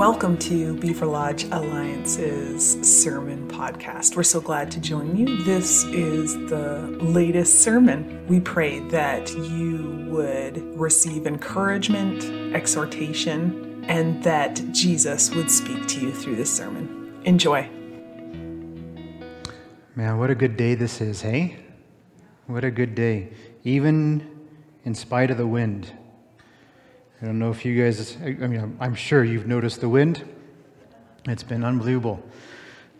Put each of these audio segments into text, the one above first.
Welcome to Beaverlodge Alliance's sermon podcast. We're so glad to join you. This is the latest sermon. We pray that you would receive encouragement, exhortation, and that Jesus would speak to you through this sermon. Enjoy. Man, what a good day this is, hey? What a good day. Even in spite of the wind. I don't know if you guys, I mean, I'm sure you've noticed the wind. It's been unbelievable.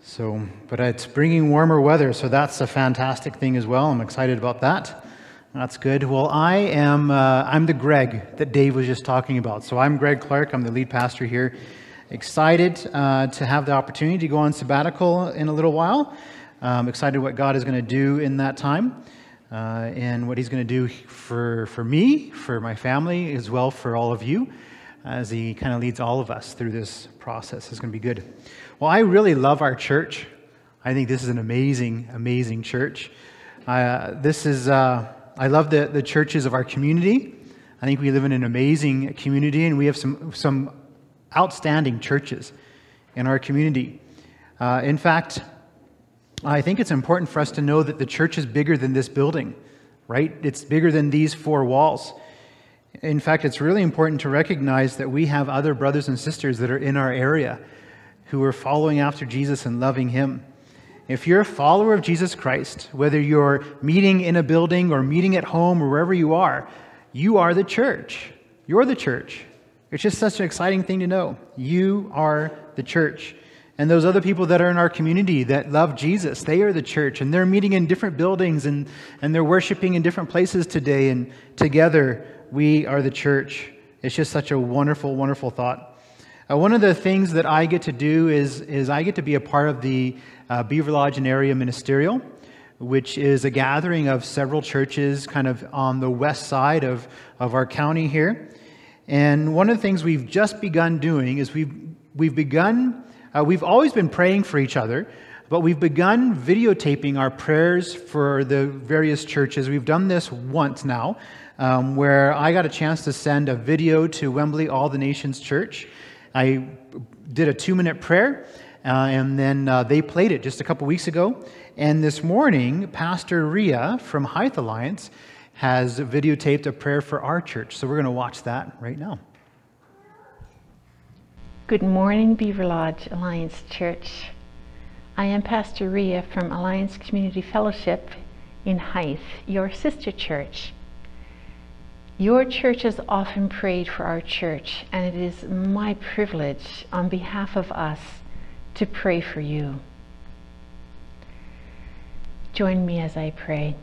So, but it's bringing warmer weather, so that's a fantastic thing as well. I'm excited about that. That's good. Well, I am, uh, I'm the Greg that Dave was just talking about. So I'm Greg Clark. I'm the lead pastor here. Excited uh, to have the opportunity to go on sabbatical in a little while. I'm excited what God is going to do in that time uh, and what he's going to do for, for me, for my family, as well for all of you, as he kind of leads all of us through this process. It's going to be good. Well, I really love our church. I think this is an amazing, amazing church. Uh, this is, uh, I love the, the churches of our community. I think we live in an amazing community, and we have some, some outstanding churches in our community. Uh, in fact, I think it's important for us to know that the church is bigger than this building, right? It's bigger than these four walls. In fact, it's really important to recognize that we have other brothers and sisters that are in our area who are following after Jesus and loving Him. If you're a follower of Jesus Christ, whether you're meeting in a building or meeting at home or wherever you are, you are the church. You're the church. It's just such an exciting thing to know. You are the church. And those other people that are in our community that love Jesus, they are the church, and they're meeting in different buildings and, and they're worshiping in different places today. And together, we are the church. It's just such a wonderful, wonderful thought. Uh, one of the things that I get to do is, is I get to be a part of the uh, Beaverlodge and Area Ministerial, which is a gathering of several churches kind of on the west side of, of our county here. And one of the things we've just begun doing is we've, we've begun uh, we've always been praying for each other, but we've begun videotaping our prayers for the various churches. We've done this once now, um, where I got a chance to send a video to Wembley All the Nations Church. I did a two minute prayer, uh, and then uh, they played it just a couple weeks ago. And this morning, Pastor Ria from Hythe Alliance has videotaped a prayer for our church. So we're going to watch that right now. Good morning, Beaverlodge Alliance Church. I am Pastor Ria from Alliance Community Fellowship in Hythe, your sister church. Your church has often prayed for our church, and it is my privilege on behalf of us to pray for you. Join me as I pray.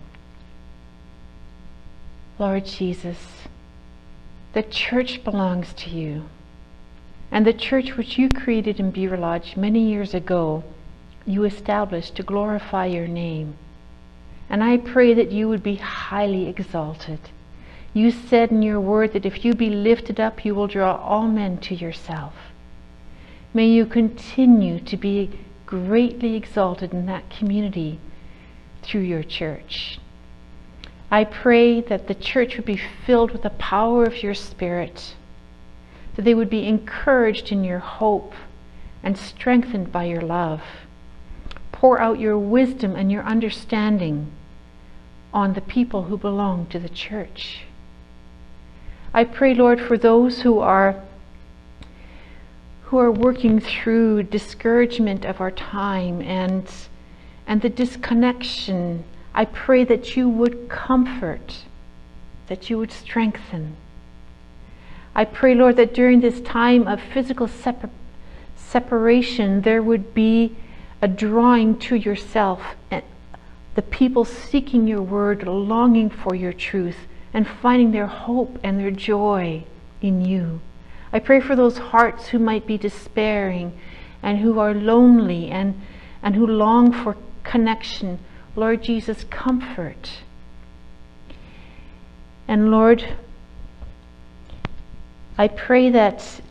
Lord Jesus, the church belongs to you and the church which you created in Beaverlodge many years ago, you established to glorify your name. And I pray that you would be highly exalted. You said in your word that if you be lifted up, you will draw all men to yourself. May you continue to be greatly exalted in that community through your church. I pray that the church would be filled with the power of your Spirit that they would be encouraged in your hope and strengthened by your love. Pour out your wisdom and your understanding on the people who belong to the church. I pray, Lord, for those who are who are working through discouragement of our time and and the disconnection. I pray that you would comfort, that you would strengthen I pray, Lord, that during this time of physical separ- separation, there would be a drawing to yourself and the people seeking your word, longing for your truth, and finding their hope and their joy in you. I pray for those hearts who might be despairing and who are lonely and, and who long for connection. Lord Jesus, comfort. And Lord, I pray that,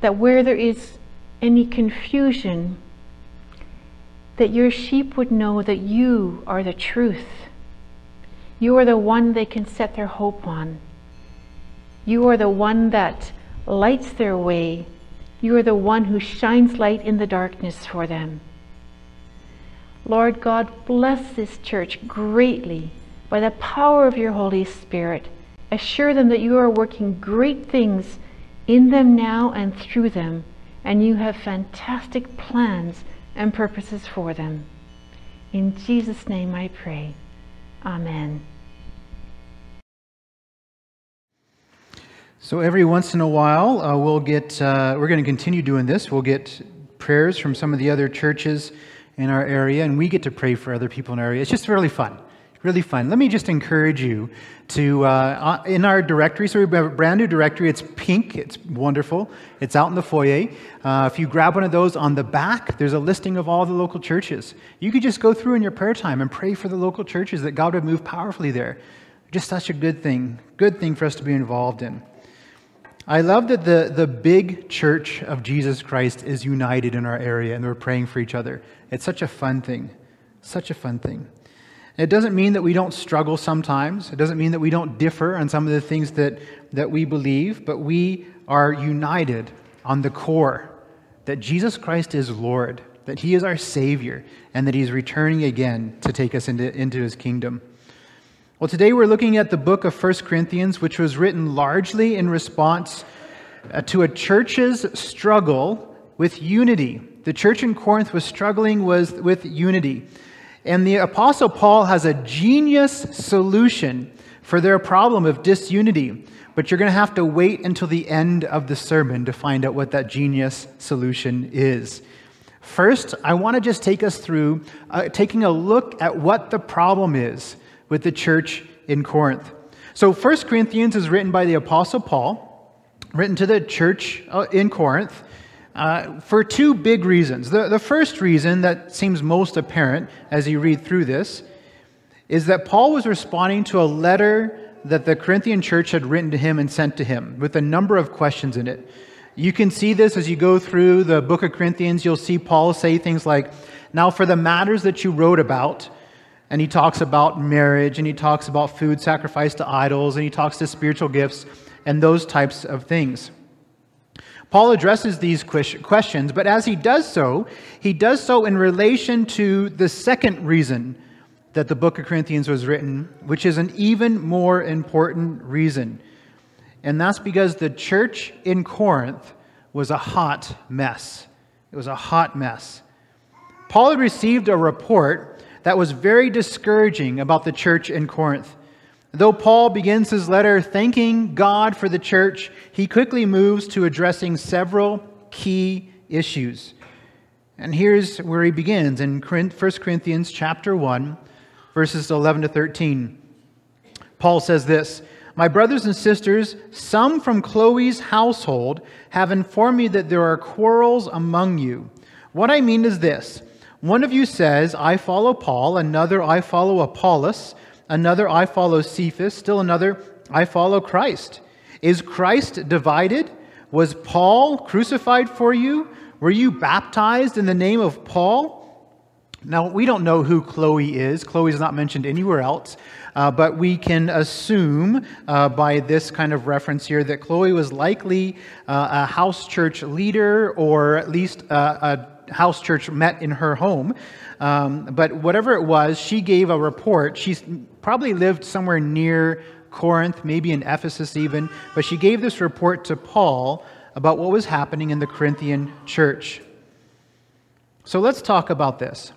that where there is any confusion, that your sheep would know that you are the truth. You are the one they can set their hope on. You are the one that lights their way You are the one who shines light in the darkness for them. Lord God, bless this church greatly by the power of your Holy Spirit. Assure them that you are working great things in them now and through them, and you have fantastic plans and purposes for them. In Jesus' name I pray. Amen. So every once in a while, uh, we'll get, uh, we're going to continue doing this. We'll get prayers from some of the other churches in our area, and we get to pray for other people in our area. It's just really fun. Really fun. Let me just encourage you to, uh, uh, in our directory, so we have a brand new directory. It's pink, it's wonderful. It's out in the foyer. Uh, if you grab one of those on the back, there's a listing of all the local churches. You could just go through in your prayer time and pray for the local churches that God would move powerfully there. Just such a good thing, good thing for us to be involved in. I love that the, the big church of Jesus Christ is united in our area and we're praying for each other. It's such a fun thing. Such a fun thing. It doesn't mean that we don't struggle sometimes. It doesn't mean that we don't differ on some of the things that, that we believe, but we are united on the core that Jesus Christ is Lord, that He is our Savior, and that He's returning again to take us into, into His kingdom. Well, today we're looking at the book of 1 Corinthians, which was written largely in response uh, to a church's struggle with unity. The church in Corinth was struggling with, with unity. And the Apostle Paul has a genius solution for their problem of disunity. But you're going to have to wait until the end of the sermon to find out what that genius solution is. First, I want to just take us through uh, taking a look at what the problem is with the church in Corinth. So, 1 Corinthians is written by the Apostle Paul, written to the church uh, in Corinth. Uh, for two big reasons. The, the first reason that seems most apparent as you read through this is that Paul was responding to a letter that the Corinthian church had written to him and sent to him with a number of questions in it. You can see this as you go through the book of Corinthians. You'll see Paul say things like, Now, for the matters that you wrote about, and he talks about marriage, and he talks about food sacrificed to idols, and he talks to spiritual gifts, and those types of things. Paul addresses these questions, but as he does so, he does so in relation to the second reason that the book of Corinthians was written, which is an even more important reason. And that's because the church in Corinth was a hot mess. It was a hot mess. Paul had received a report that was very discouraging about the church in Corinth. Though Paul begins his letter thanking God for the church, he quickly moves to addressing several key issues. And here's where he begins in 1 Corinthians chapter 1, verses 11 to 13. Paul says this, "My brothers and sisters, some from Chloe's household have informed me that there are quarrels among you. What I mean is this: one of you says, I follow Paul, another I follow Apollos, Another, I follow Cephas. Still another, I follow Christ. Is Christ divided? Was Paul crucified for you? Were you baptized in the name of Paul? Now, we don't know who Chloe is. Chloe is not mentioned anywhere else. Uh, but we can assume uh, by this kind of reference here that Chloe was likely uh, a house church leader or at least uh, a house church met in her home. Um, but whatever it was, she gave a report. She probably lived somewhere near Corinth, maybe in Ephesus even, but she gave this report to Paul about what was happening in the Corinthian church. So let's talk about this.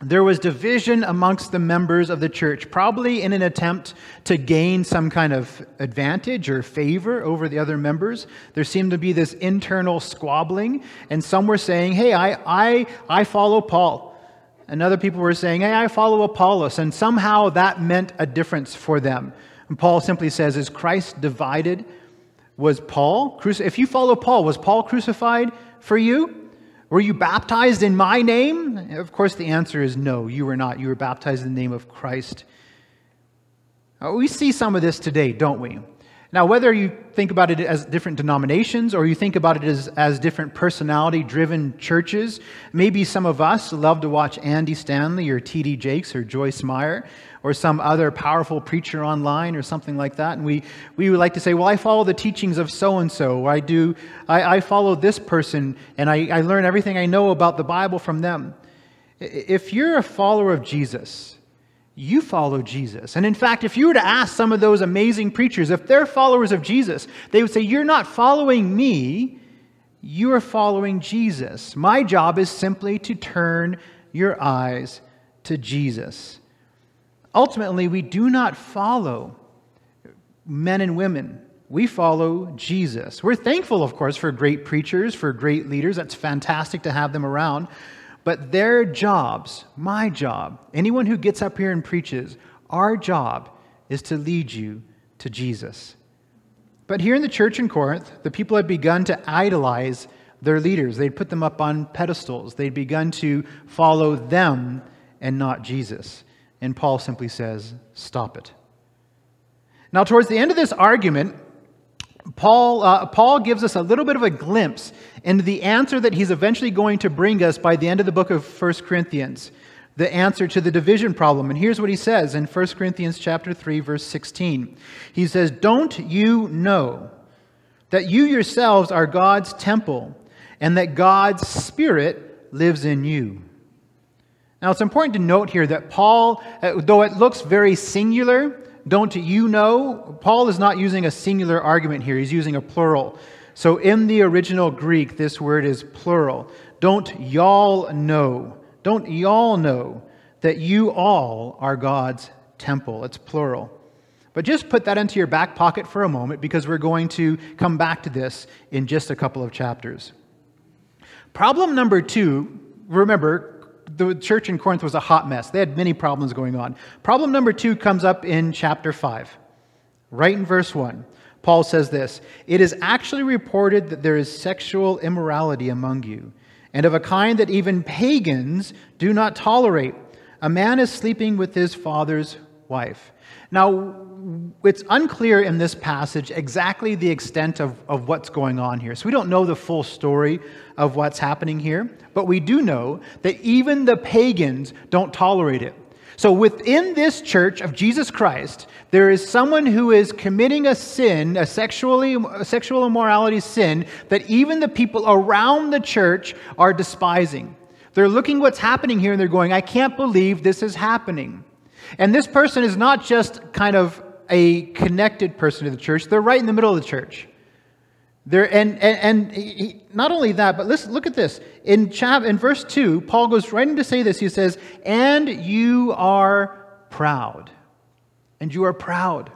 There was division amongst the members of the church, probably in an attempt to gain some kind of advantage or favor over the other members. There seemed to be this internal squabbling, and some were saying, Hey, I, I, I follow Paul. And other people were saying, Hey, I follow Apollos. And somehow that meant a difference for them. And Paul simply says, Is Christ divided? Was Paul, crucified? if you follow Paul, was Paul crucified for you? Were you baptized in my name? Of course, the answer is no, you were not. You were baptized in the name of Christ. Uh, we see some of this today, don't we? Now, whether you think about it as different denominations or you think about it as, as different personality driven churches, maybe some of us love to watch Andy Stanley or T.D. Jakes or Joyce Meyer or some other powerful preacher online or something like that. And we, we would like to say, well, I follow the teachings of so and so. I do, I, I follow this person and I, I learn everything I know about the Bible from them. If you're a follower of Jesus, you follow Jesus. And in fact, if you were to ask some of those amazing preachers, if they're followers of Jesus, they would say, You're not following me, you are following Jesus. My job is simply to turn your eyes to Jesus. Ultimately, we do not follow men and women. We follow Jesus. We're thankful, of course, for great preachers, for great leaders. That's fantastic to have them around. But their jobs, my job, anyone who gets up here and preaches, our job is to lead you to Jesus. But here in the church in Corinth, the people had begun to idolize their leaders. They'd put them up on pedestals. They'd begun to follow them and not Jesus. And Paul simply says, Stop it. Now, towards the end of this argument, Paul, uh, Paul gives us a little bit of a glimpse into the answer that he's eventually going to bring us by the end of the book of 1 Corinthians, the answer to the division problem. And here's what he says in 1 Corinthians chapter 3 verse 16. He says, "Don't you know that you yourselves are God's temple and that God's spirit lives in you?" Now, it's important to note here that Paul, uh, though it looks very singular, don't you know? Paul is not using a singular argument here, he's using a plural. So in the original Greek, this word is plural. Don't y'all know? Don't y'all know that you all are God's temple? It's plural. But just put that into your back pocket for a moment because we're going to come back to this in just a couple of chapters. Problem number two, remember, the church in Corinth was a hot mess. They had many problems going on. Problem number two comes up in chapter 5, right in verse 1. Paul says this It is actually reported that there is sexual immorality among you, and of a kind that even pagans do not tolerate. A man is sleeping with his father's wife. Now, it's unclear in this passage exactly the extent of, of what's going on here. So we don't know the full story of what's happening here, but we do know that even the pagans don't tolerate it. So within this church of Jesus Christ, there is someone who is committing a sin, a, sexually, a sexual immorality sin, that even the people around the church are despising. They're looking what's happening here and they're going, I can't believe this is happening. And this person is not just kind of a connected person to the church, they're right in the middle of the church. There, and and, and he, not only that, but listen, look at this. In, chap, in verse 2, Paul goes right in to say this. He says, And you are proud. And you are proud.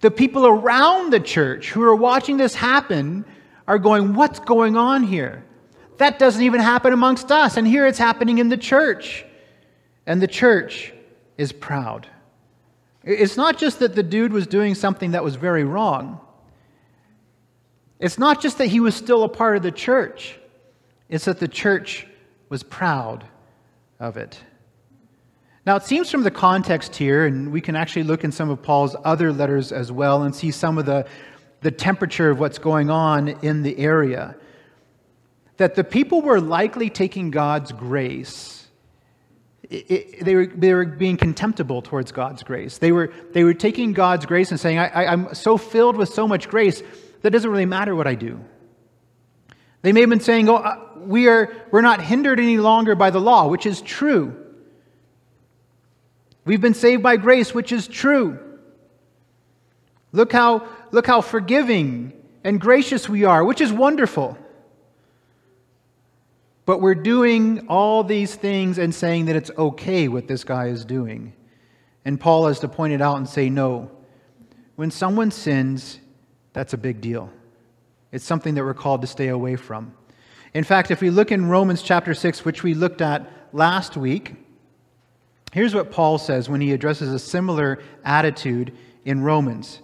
The people around the church who are watching this happen are going, What's going on here? That doesn't even happen amongst us. And here it's happening in the church. And the church is proud. It's not just that the dude was doing something that was very wrong. It's not just that he was still a part of the church, it's that the church was proud of it. Now, it seems from the context here, and we can actually look in some of Paul's other letters as well and see some of the, the temperature of what's going on in the area, that the people were likely taking God's grace it, it, they, were, they were being contemptible towards God's grace. They were, they were taking God's grace and saying, I, I, I'm so filled with so much grace that it doesn't really matter what I do. They may have been saying, Oh, uh, we are, we're not hindered any longer by the law, which is true. We've been saved by grace, which is true. Look how, look how forgiving and gracious we are, which is wonderful. But we're doing all these things and saying that it's okay what this guy is doing. And Paul has to point it out and say, no. When someone sins, that's a big deal. It's something that we're called to stay away from. In fact, if we look in Romans chapter 6, which we looked at last week, here's what Paul says when he addresses a similar attitude in Romans.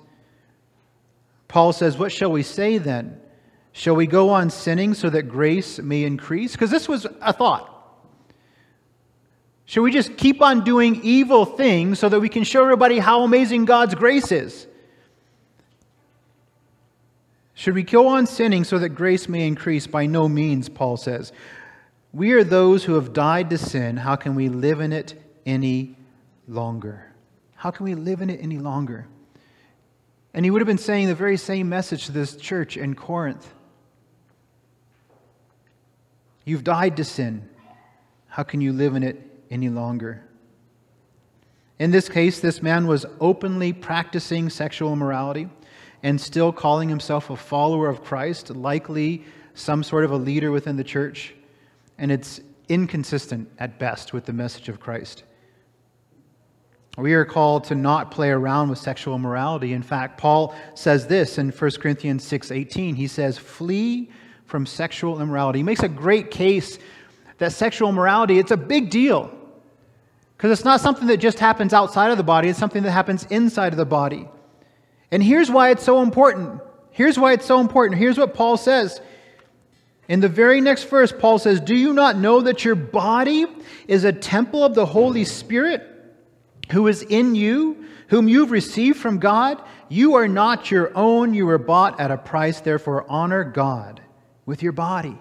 Paul says, What shall we say then? Shall we go on sinning so that grace may increase? Because this was a thought. Should we just keep on doing evil things so that we can show everybody how amazing God's grace is? Should we go on sinning so that grace may increase? By no means, Paul says. We are those who have died to sin. How can we live in it any longer? How can we live in it any longer? And he would have been saying the very same message to this church in Corinth. You've died to sin. How can you live in it any longer? In this case, this man was openly practicing sexual immorality and still calling himself a follower of Christ, likely some sort of a leader within the church. And it's inconsistent at best with the message of Christ. We are called to not play around with sexual immorality. In fact, Paul says this in 1 Corinthians 6:18. He says, "Flee from sexual immorality." He makes a great case that sexual immorality, it's a big deal. Because it's not something that just happens outside of the body, it's something that happens inside of the body. And here's why it's so important. Here's why it's so important. Here's what Paul says. In the very next verse, Paul says, Do you not know that your body is a temple of the Holy Spirit who is in you, whom you've received from God? You are not your own, you were bought at a price, therefore honor God with your body.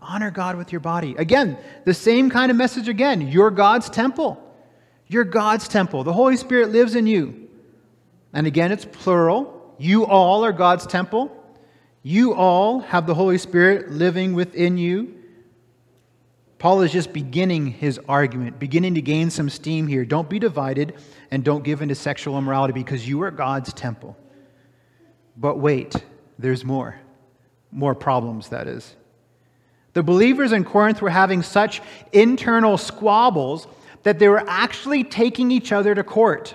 Honor God with your body. Again, the same kind of message again. You're God's temple. You're God's temple. The Holy Spirit lives in you. And again, it's plural. You all are God's temple. You all have the Holy Spirit living within you. Paul is just beginning his argument, beginning to gain some steam here. Don't be divided and don't give in to sexual immorality because you are God's temple. But wait, there's more. More problems, that is. The believers in Corinth were having such internal squabbles that they were actually taking each other to court.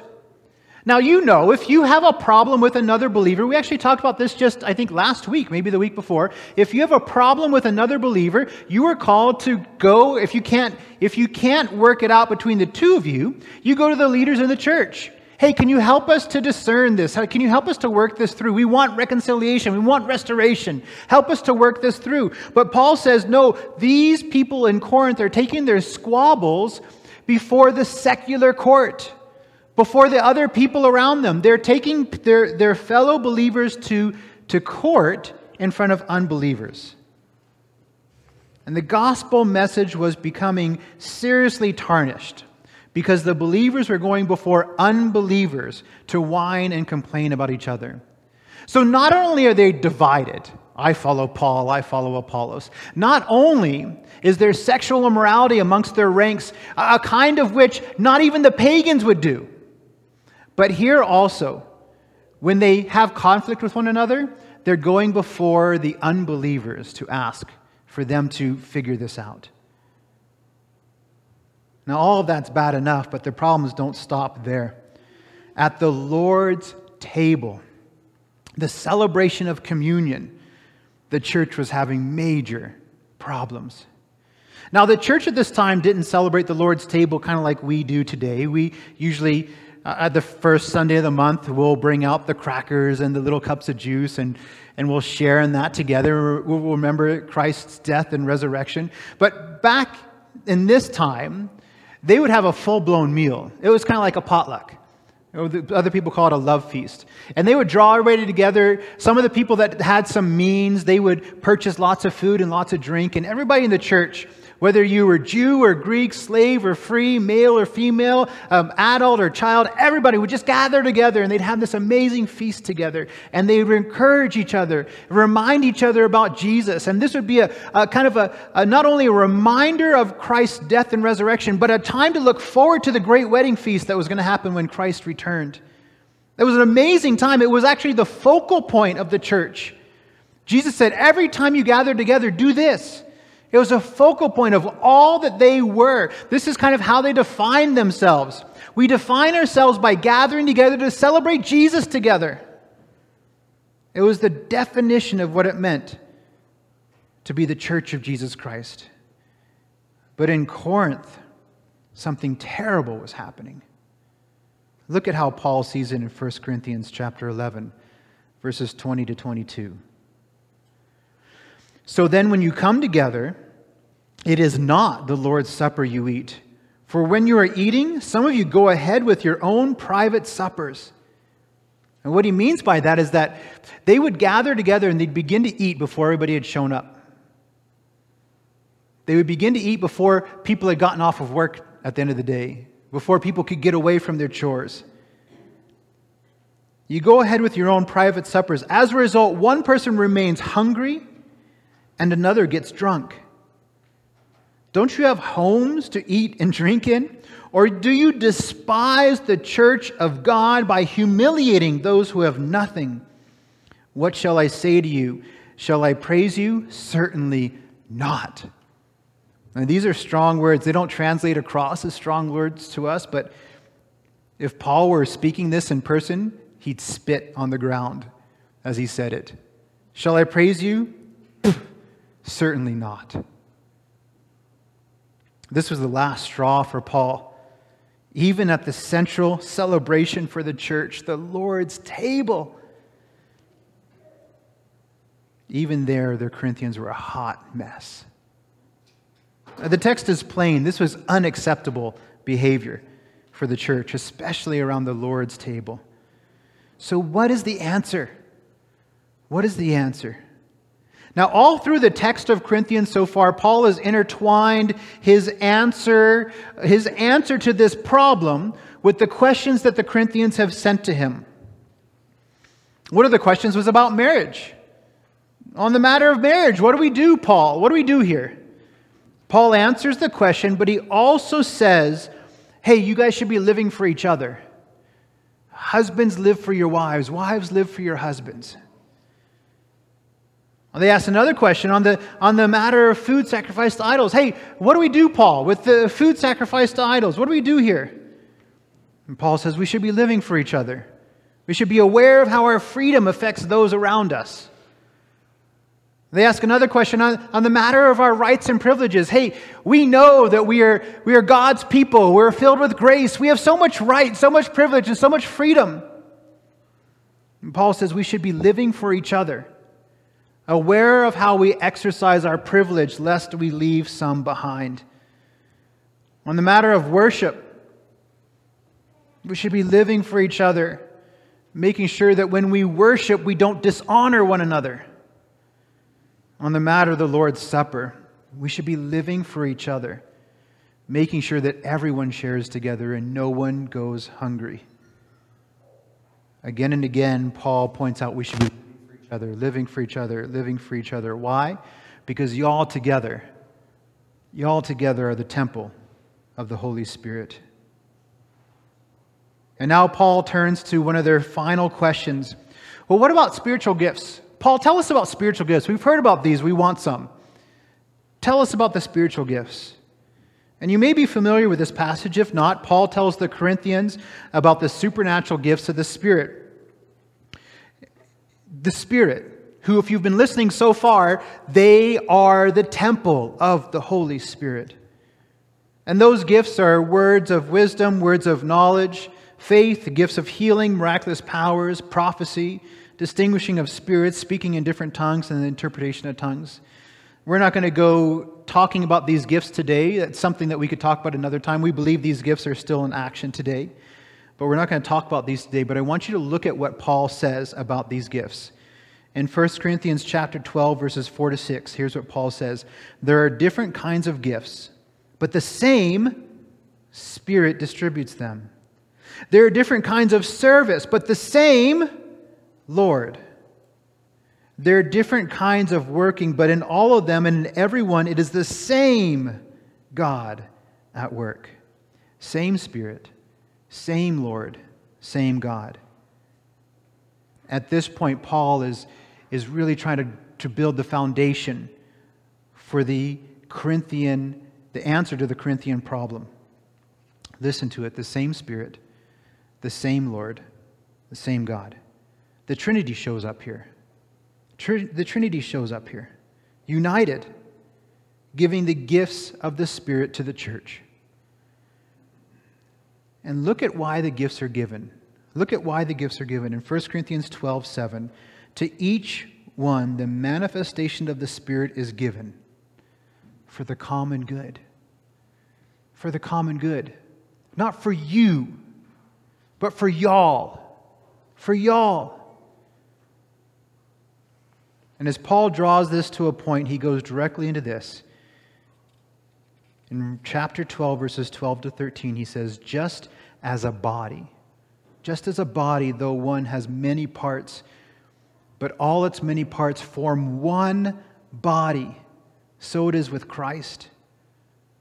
Now, you know, if you have a problem with another believer, we actually talked about this just, I think, last week, maybe the week before. If you have a problem with another believer, you are called to go, if you can't, if you can't work it out between the two of you, you go to the leaders in the church. Hey, can you help us to discern this? Can you help us to work this through? We want reconciliation. We want restoration. Help us to work this through. But Paul says, no, these people in Corinth are taking their squabbles before the secular court, before the other people around them. They're taking their, their fellow believers to, to court in front of unbelievers. And the gospel message was becoming seriously tarnished because the believers were going before unbelievers to whine and complain about each other. So not only are they divided, I follow Paul, I follow Apollos, not only is there sexual immorality amongst their ranks, a kind of which not even the pagans would do, but here also, when they have conflict with one another, they're going before the unbelievers to ask for them to figure this out. Now, all of that's bad enough, but the problems don't stop there. At the Lord's table, the celebration of communion, the church was having major problems. Now, the church at this time didn't celebrate the Lord's table kind of like we do today. We usually, uh, at the first Sunday of the month, we'll bring out the crackers and the little cups of juice and, and we'll share in that together. We'll remember Christ's death and resurrection. But back in this time, they would have a full blown meal. It was kind of like a potluck. Other people call it a love feast. And they would draw everybody together. Some of the people that had some means, they would purchase lots of food and lots of drink. And everybody in the church whether you were Jew or Greek, slave or free, male or female, um, adult or child, everybody would just gather together and they'd have this amazing feast together. And they would encourage each other, remind each other about Jesus. And this would be a, a kind of a, a not only a reminder of Christ's death and resurrection, but a time to look forward to the great wedding feast that was going to happen when Christ returned. It was an amazing time. It was actually the focal point of the church. Jesus said, Every time you gather together, do this. It was a focal point of all that they were. This is kind of how they defined themselves. We define ourselves by gathering together to celebrate Jesus together. It was the definition of what it meant to be the church of Jesus Christ. But in Corinth, something terrible was happening. Look at how Paul sees it in 1 Corinthians chapter 11, verses 20 to 22. So then, when you come together, it is not the Lord's Supper you eat. For when you are eating, some of you go ahead with your own private suppers. And what he means by that is that they would gather together and they'd begin to eat before everybody had shown up. They would begin to eat before people had gotten off of work at the end of the day, before people could get away from their chores. You go ahead with your own private suppers. As a result, one person remains hungry and another gets drunk. Don't you have homes to eat and drink in? Or do you despise the church of God by humiliating those who have nothing? What shall I say to you? Shall I praise you? Certainly not. Now, these are strong words. They don't translate across as strong words to us, but if Paul were speaking this in person, he'd spit on the ground as he said it. Shall I praise you? Certainly not. This was the last straw for Paul. Even at the central celebration for the church, the Lord's table, even there, the Corinthians were a hot mess. The text is plain. This was unacceptable behavior for the church, especially around the Lord's table. So, what is the answer? What is the answer? Now, all through the text of Corinthians so far, Paul has intertwined his answer, his answer to this problem with the questions that the Corinthians have sent to him. One of the questions was about marriage. On the matter of marriage, what do we do, Paul? What do we do here? Paul answers the question, but he also says, hey, you guys should be living for each other. Husbands live for your wives, wives live for your husbands. They asked another question on the, on the matter of food sacrificed to idols. Hey, what do we do, Paul, with the food sacrificed to idols? What do we do here? And Paul says we should be living for each other. We should be aware of how our freedom affects those around us. They ask another question on, on the matter of our rights and privileges. Hey, we know that we are, we are God's people. We're filled with grace. We have so much right, so much privilege, and so much freedom. And Paul says we should be living for each other aware of how we exercise our privilege lest we leave some behind. On the matter of worship, we should be living for each other, making sure that when we worship, we don't dishonor one another. On the matter of the Lord's Supper, we should be living for each other, making sure that everyone shares together and no one goes hungry. Again and again, Paul points out we should be other, living for each other, living for each other. Why? Because y'all together, y'all together are the temple of the Holy Spirit. And now Paul turns to one of their final questions. Well, what about spiritual gifts? Paul, tell us about spiritual gifts. We've heard about these, we want some. Tell us about the spiritual gifts. And you may be familiar with this passage. If not, Paul tells the Corinthians about the supernatural gifts of the Spirit the Spirit, who, if you've been listening so far, they are the temple of the Holy Spirit. And those gifts are words of wisdom, words of knowledge, faith, gifts of healing, miraculous powers, prophecy, distinguishing of spirits, speaking in different tongues, and the interpretation of tongues. We're not going to go talking about these gifts today. That's something that we could talk about another time. We believe these gifts are still in action today but we're not going to talk about these today. But I want you to look at what Paul says about these gifts. In 1 Corinthians chapter 12, verses 4 to 6, here's what Paul says There are different kinds of gifts, but the same Spirit distributes them. There are different kinds of service, but the same Lord. There are different kinds of working, but in all of them and in everyone, it is the same God at work. Same Spirit, same Lord, same God. At this point, Paul is, is really trying to, to build the foundation for the Corinthian, the answer to the Corinthian problem. Listen to it the same Spirit, the same Lord, the same God. The Trinity shows up here. the Trinity shows up here, united, giving the gifts of the Spirit to the church. And look at why the gifts are given. Look at why the gifts are given. In 1 Corinthians 12 7, to each one, the manifestation of the Spirit is given for the common good. For the common good. Not for you, but for y'all. for y'all. And as Paul draws this to a point, he goes directly into this. In chapter 12, verses 12 to 13, he says, Just as a body, just as a body, though one has many parts, but all its many parts form one body, so it is with Christ.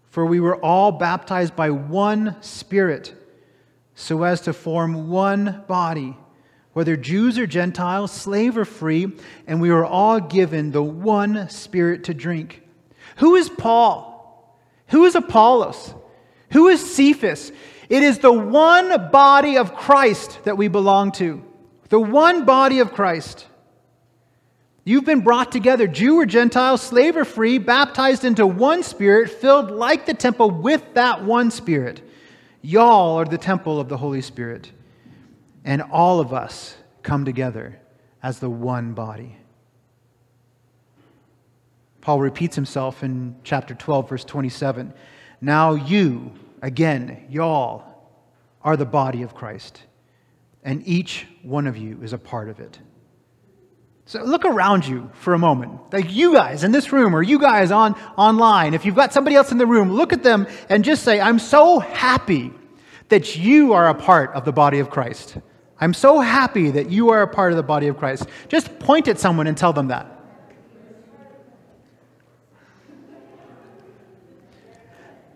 For we were all baptized by one Spirit, so as to form one body, whether Jews or Gentiles, slave or free, and we were all given the one Spirit to drink. Who is Paul? Who is Apollos? Who is Cephas? It is the one body of Christ that we belong to. The one body of Christ. You've been brought together, Jew or Gentile, slave or free, baptized into one spirit, filled like the temple with that one spirit. Y'all are the temple of the Holy Spirit. And all of us come together as the one body. Paul repeats himself in chapter 12, verse 27. Now you, again, y'all, are the body of Christ, and each one of you is a part of it. So look around you for a moment. Like you guys in this room or you guys on online, if you've got somebody else in the room, look at them and just say, I'm so happy that you are a part of the body of Christ. I'm so happy that you are a part of the body of Christ. Just point at someone and tell them that.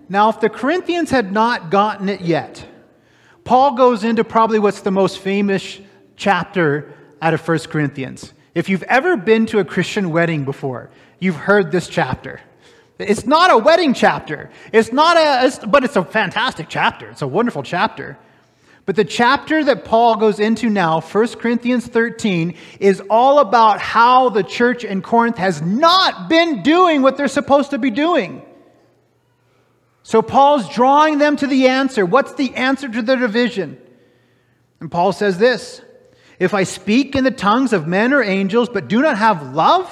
Now, if the Corinthians had not gotten it yet, Paul goes into probably what's the most famous chapter out of 1 Corinthians. If you've ever been to a Christian wedding before, you've heard this chapter. It's not a wedding chapter. It's not a, it's, but it's a fantastic chapter. It's a wonderful chapter. But the chapter that Paul goes into now, 1 Corinthians 13, is all about how the church in Corinth has not been doing what they're supposed to be doing. So Paul's drawing them to the answer. What's the answer to the division? And Paul says this If I speak in the tongues of men or angels, but do not have love,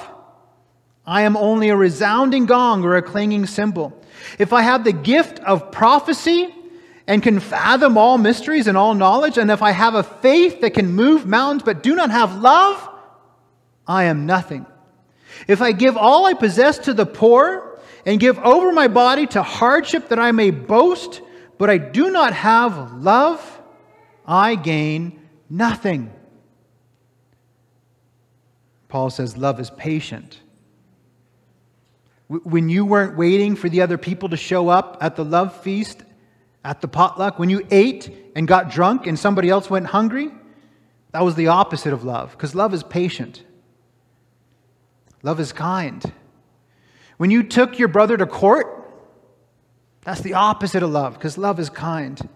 I am only a resounding gong or a clanging cymbal. If I have the gift of prophecy and can fathom all mysteries and all knowledge, and if I have a faith that can move mountains but do not have love, I am nothing. If I give all I possess to the poor, and give over my body to hardship that I may boast, but I do not have love, I gain nothing. Paul says love is patient. When you weren't waiting for the other people to show up at the love feast, at the potluck, when you ate and got drunk and somebody else went hungry, that was the opposite of love, because love is patient. Love is kind. When you took your brother to court, that's the opposite of love, because love is kind.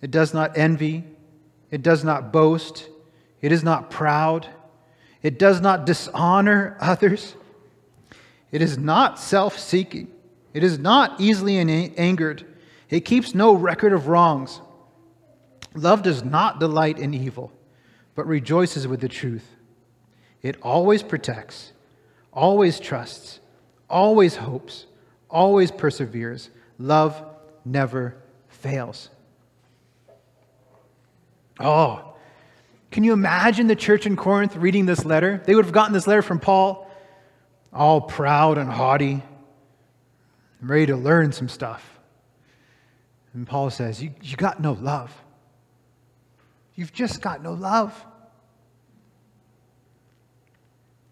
It does not envy, it does not boast, it is not proud, it does not dishonor others, it is not self seeking, it is not easily angered, it keeps no record of wrongs. Love does not delight in evil, but rejoices with the truth. It always protects always trusts, always hopes, always perseveres. Love never fails. Oh, can you imagine the church in Corinth reading this letter? They would have gotten this letter from Paul, all proud and haughty, ready to learn some stuff. And Paul says, You, you got no love. You've just got no love.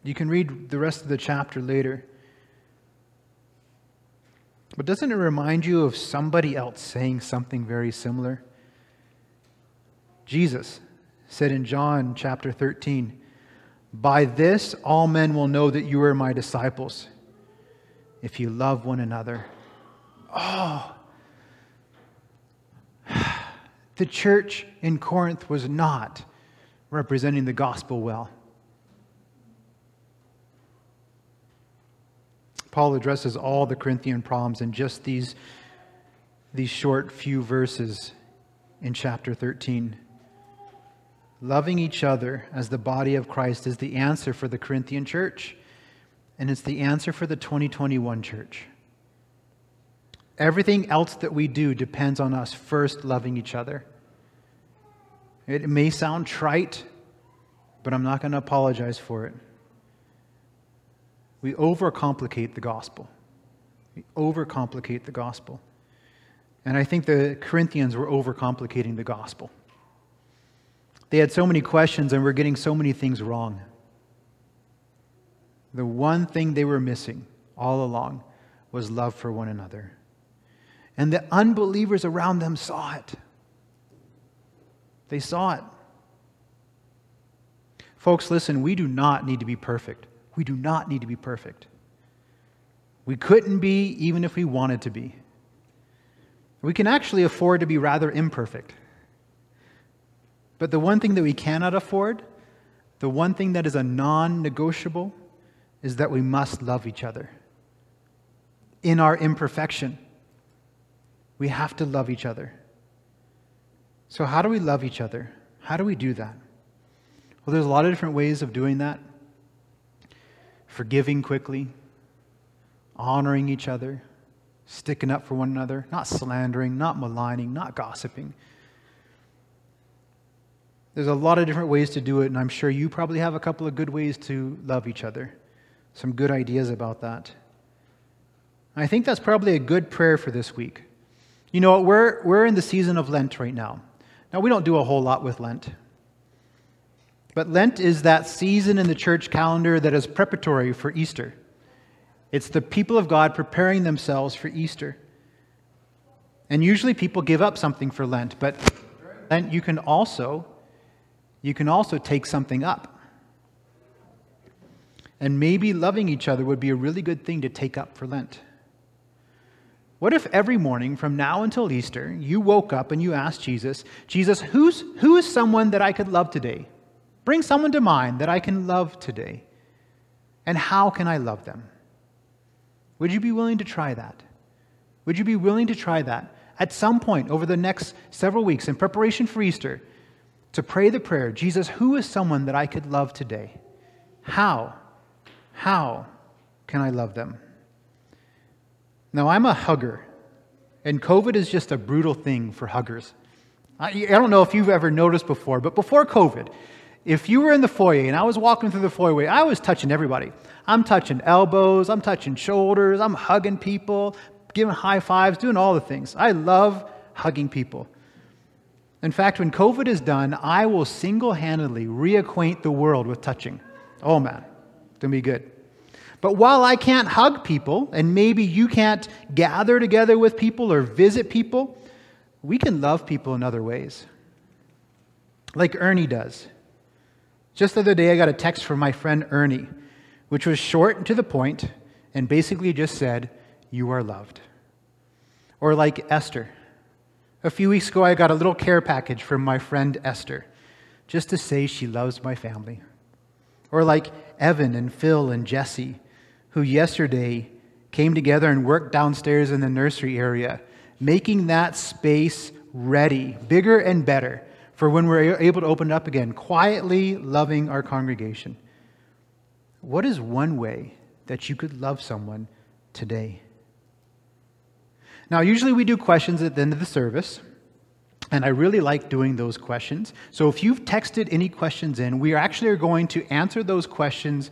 You can read the rest of the chapter later. But doesn't it remind you of somebody else saying something very similar? Jesus said in John chapter 13, By this all men will know that you are my disciples, if you love one another. Oh, the church in Corinth was not representing the gospel well. Paul addresses all the Corinthian problems in just these, these short few verses in chapter 13. Loving each other as the body of Christ is the answer for the Corinthian church, and it's the answer for the 2021 church. Everything else that we do depends on us first loving each other. It may sound trite, but I'm not going to apologize for it. We overcomplicate the gospel. We overcomplicate the gospel. And I think the Corinthians were overcomplicating the gospel. They had so many questions and were getting so many things wrong. The one thing they were missing all along was love for one another. And the unbelievers around them saw it. They saw it. Folks, listen, we do not need to be perfect. We do not need to be perfect. We couldn't be even if we wanted to be. We can actually afford to be rather imperfect. But the one thing that we cannot afford, the one thing that is a non negotiable, is that we must love each other. In our imperfection, we have to love each other. So, how do we love each other? How do we do that? Well, there's a lot of different ways of doing that forgiving quickly, honoring each other, sticking up for one another, not slandering, not maligning, not gossiping. There's a lot of different ways to do it, and I'm sure you probably have a couple of good ways to love each other. Some good ideas about that. I think that's probably a good prayer for this week. You know, we're, we're in the season of Lent right now. Now, we don't do a whole lot with Lent. But Lent is that season in the church calendar that is preparatory for Easter. It's the people of God preparing themselves for Easter. And usually people give up something for Lent, but Lent you can also you can also take something up. And maybe loving each other would be a really good thing to take up for Lent. What if every morning from now until Easter you woke up and you asked Jesus, Jesus, who's, who is someone that I could love today? Bring someone to mind that I can love today. And how can I love them? Would you be willing to try that? Would you be willing to try that at some point over the next several weeks in preparation for Easter to pray the prayer Jesus, who is someone that I could love today? How? How can I love them? Now, I'm a hugger, and COVID is just a brutal thing for huggers. I, I don't know if you've ever noticed before, but before COVID, if you were in the foyer and I was walking through the foyer, I was touching everybody. I'm touching elbows, I'm touching shoulders, I'm hugging people, giving high fives, doing all the things. I love hugging people. In fact, when COVID is done, I will single handedly reacquaint the world with touching. Oh man, it's gonna be good. But while I can't hug people, and maybe you can't gather together with people or visit people, we can love people in other ways. Like Ernie does. Just the other day, I got a text from my friend Ernie, which was short and to the point and basically just said, You are loved. Or like Esther. A few weeks ago, I got a little care package from my friend Esther, just to say she loves my family. Or like Evan and Phil and Jesse, who yesterday came together and worked downstairs in the nursery area, making that space ready, bigger and better for when we're able to open up again, quietly loving our congregation. What is one way that you could love someone today? Now, usually we do questions at the end of the service, and I really like doing those questions. So if you've texted any questions in, we actually are going to answer those questions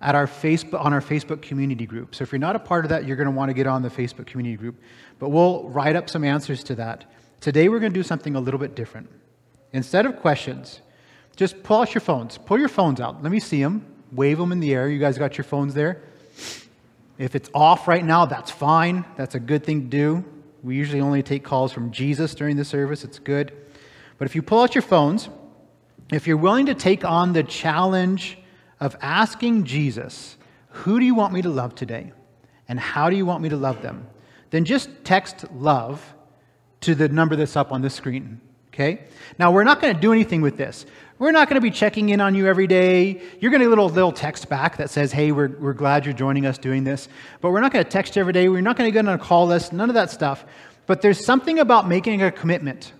at our Facebook, on our Facebook community group. So if you're not a part of that, you're going to want to get on the Facebook community group. But we'll write up some answers to that. Today, we're going to do something a little bit different. Instead of questions, just pull out your phones. Pull your phones out. Let me see them. Wave them in the air. You guys got your phones there? If it's off right now, that's fine. That's a good thing to do. We usually only take calls from Jesus during the service. It's good. But if you pull out your phones, if you're willing to take on the challenge of asking Jesus, Who do you want me to love today? And how do you want me to love them? Then just text love to the number that's up on the screen. Okay? Now, we're not going to do anything with this. We're not going to be checking in on you every day. You're going to get a little, little text back that says, hey, we're, we're glad you're joining us doing this. But we're not going to text you every day. We're not going to get on a call list, none of that stuff. But there's something about making a commitment.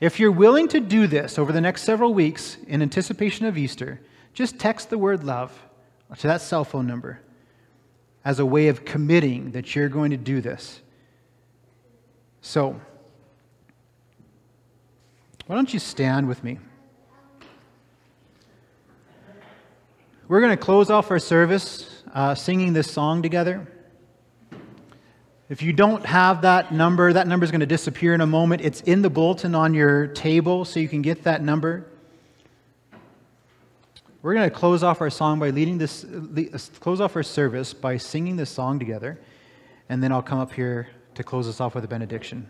If you're willing to do this over the next several weeks in anticipation of Easter, just text the word love to that cell phone number as a way of committing that you're going to do this. So, Why don't you stand with me? We're going to close off our service uh, singing this song together. If you don't have that number, that number is going to disappear in a moment. It's in the bulletin on your table, so you can get that number. We're going to close off our song by leading this, close off our service by singing this song together, and then I'll come up here to close us off with a benediction.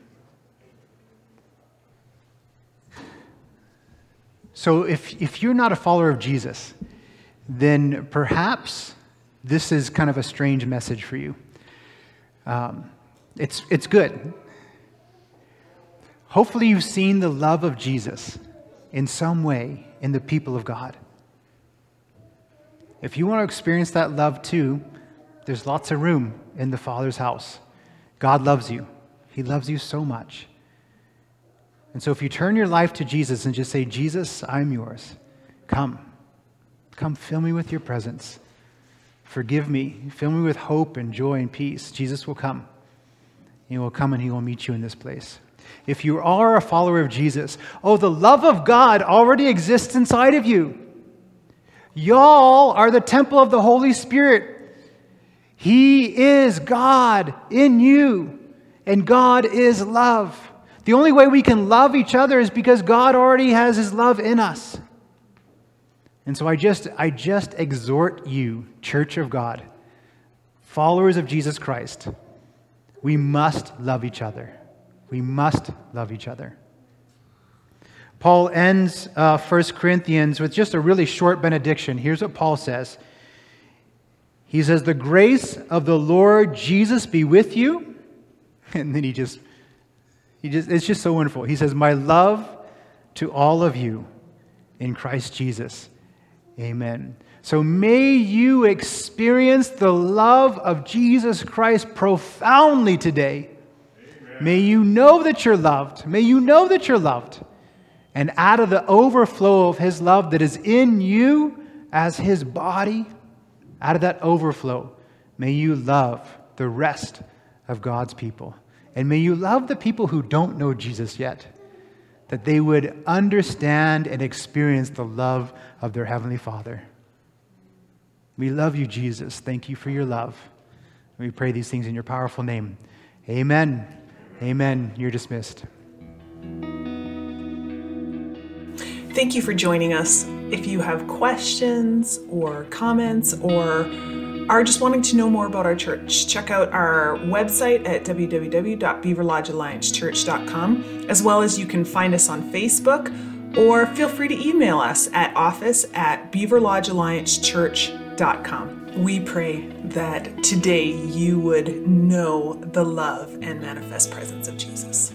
So, if, if you're not a follower of Jesus, then perhaps this is kind of a strange message for you. Um, it's, it's good. Hopefully, you've seen the love of Jesus in some way in the people of God. If you want to experience that love too, there's lots of room in the Father's house. God loves you, He loves you so much. And so, if you turn your life to Jesus and just say, Jesus, I'm yours, come. Come, fill me with your presence. Forgive me. Fill me with hope and joy and peace. Jesus will come. He will come and he will meet you in this place. If you are a follower of Jesus, oh, the love of God already exists inside of you. Y'all are the temple of the Holy Spirit. He is God in you, and God is love. The only way we can love each other is because God already has his love in us. And so I just, I just exhort you, Church of God, followers of Jesus Christ, we must love each other. We must love each other. Paul ends uh, 1 Corinthians with just a really short benediction. Here's what Paul says He says, The grace of the Lord Jesus be with you. And then he just, he just, it's just so wonderful. He says, My love to all of you in Christ Jesus. Amen. So may you experience the love of Jesus Christ profoundly today. May you know that you're loved. May you know that you're loved. And out of the overflow of his love that is in you as his body, out of that overflow, may you love the rest of God's people. And may you love the people who don't know Jesus yet that they would understand and experience the love of their Heavenly Father. We love you, Jesus. Thank you for your love. We pray these things in your powerful name. Amen. Amen. You're dismissed. Thank you for joining us. If you have questions or comments or are just wanting to know more about our church, check out our website at www.beaverlodgealliancechurch.com, as well as you can find us on Facebook, or feel free to email us at office at beaverlodgealliancechurch.com. We pray that today you would know the love and manifest presence of Jesus.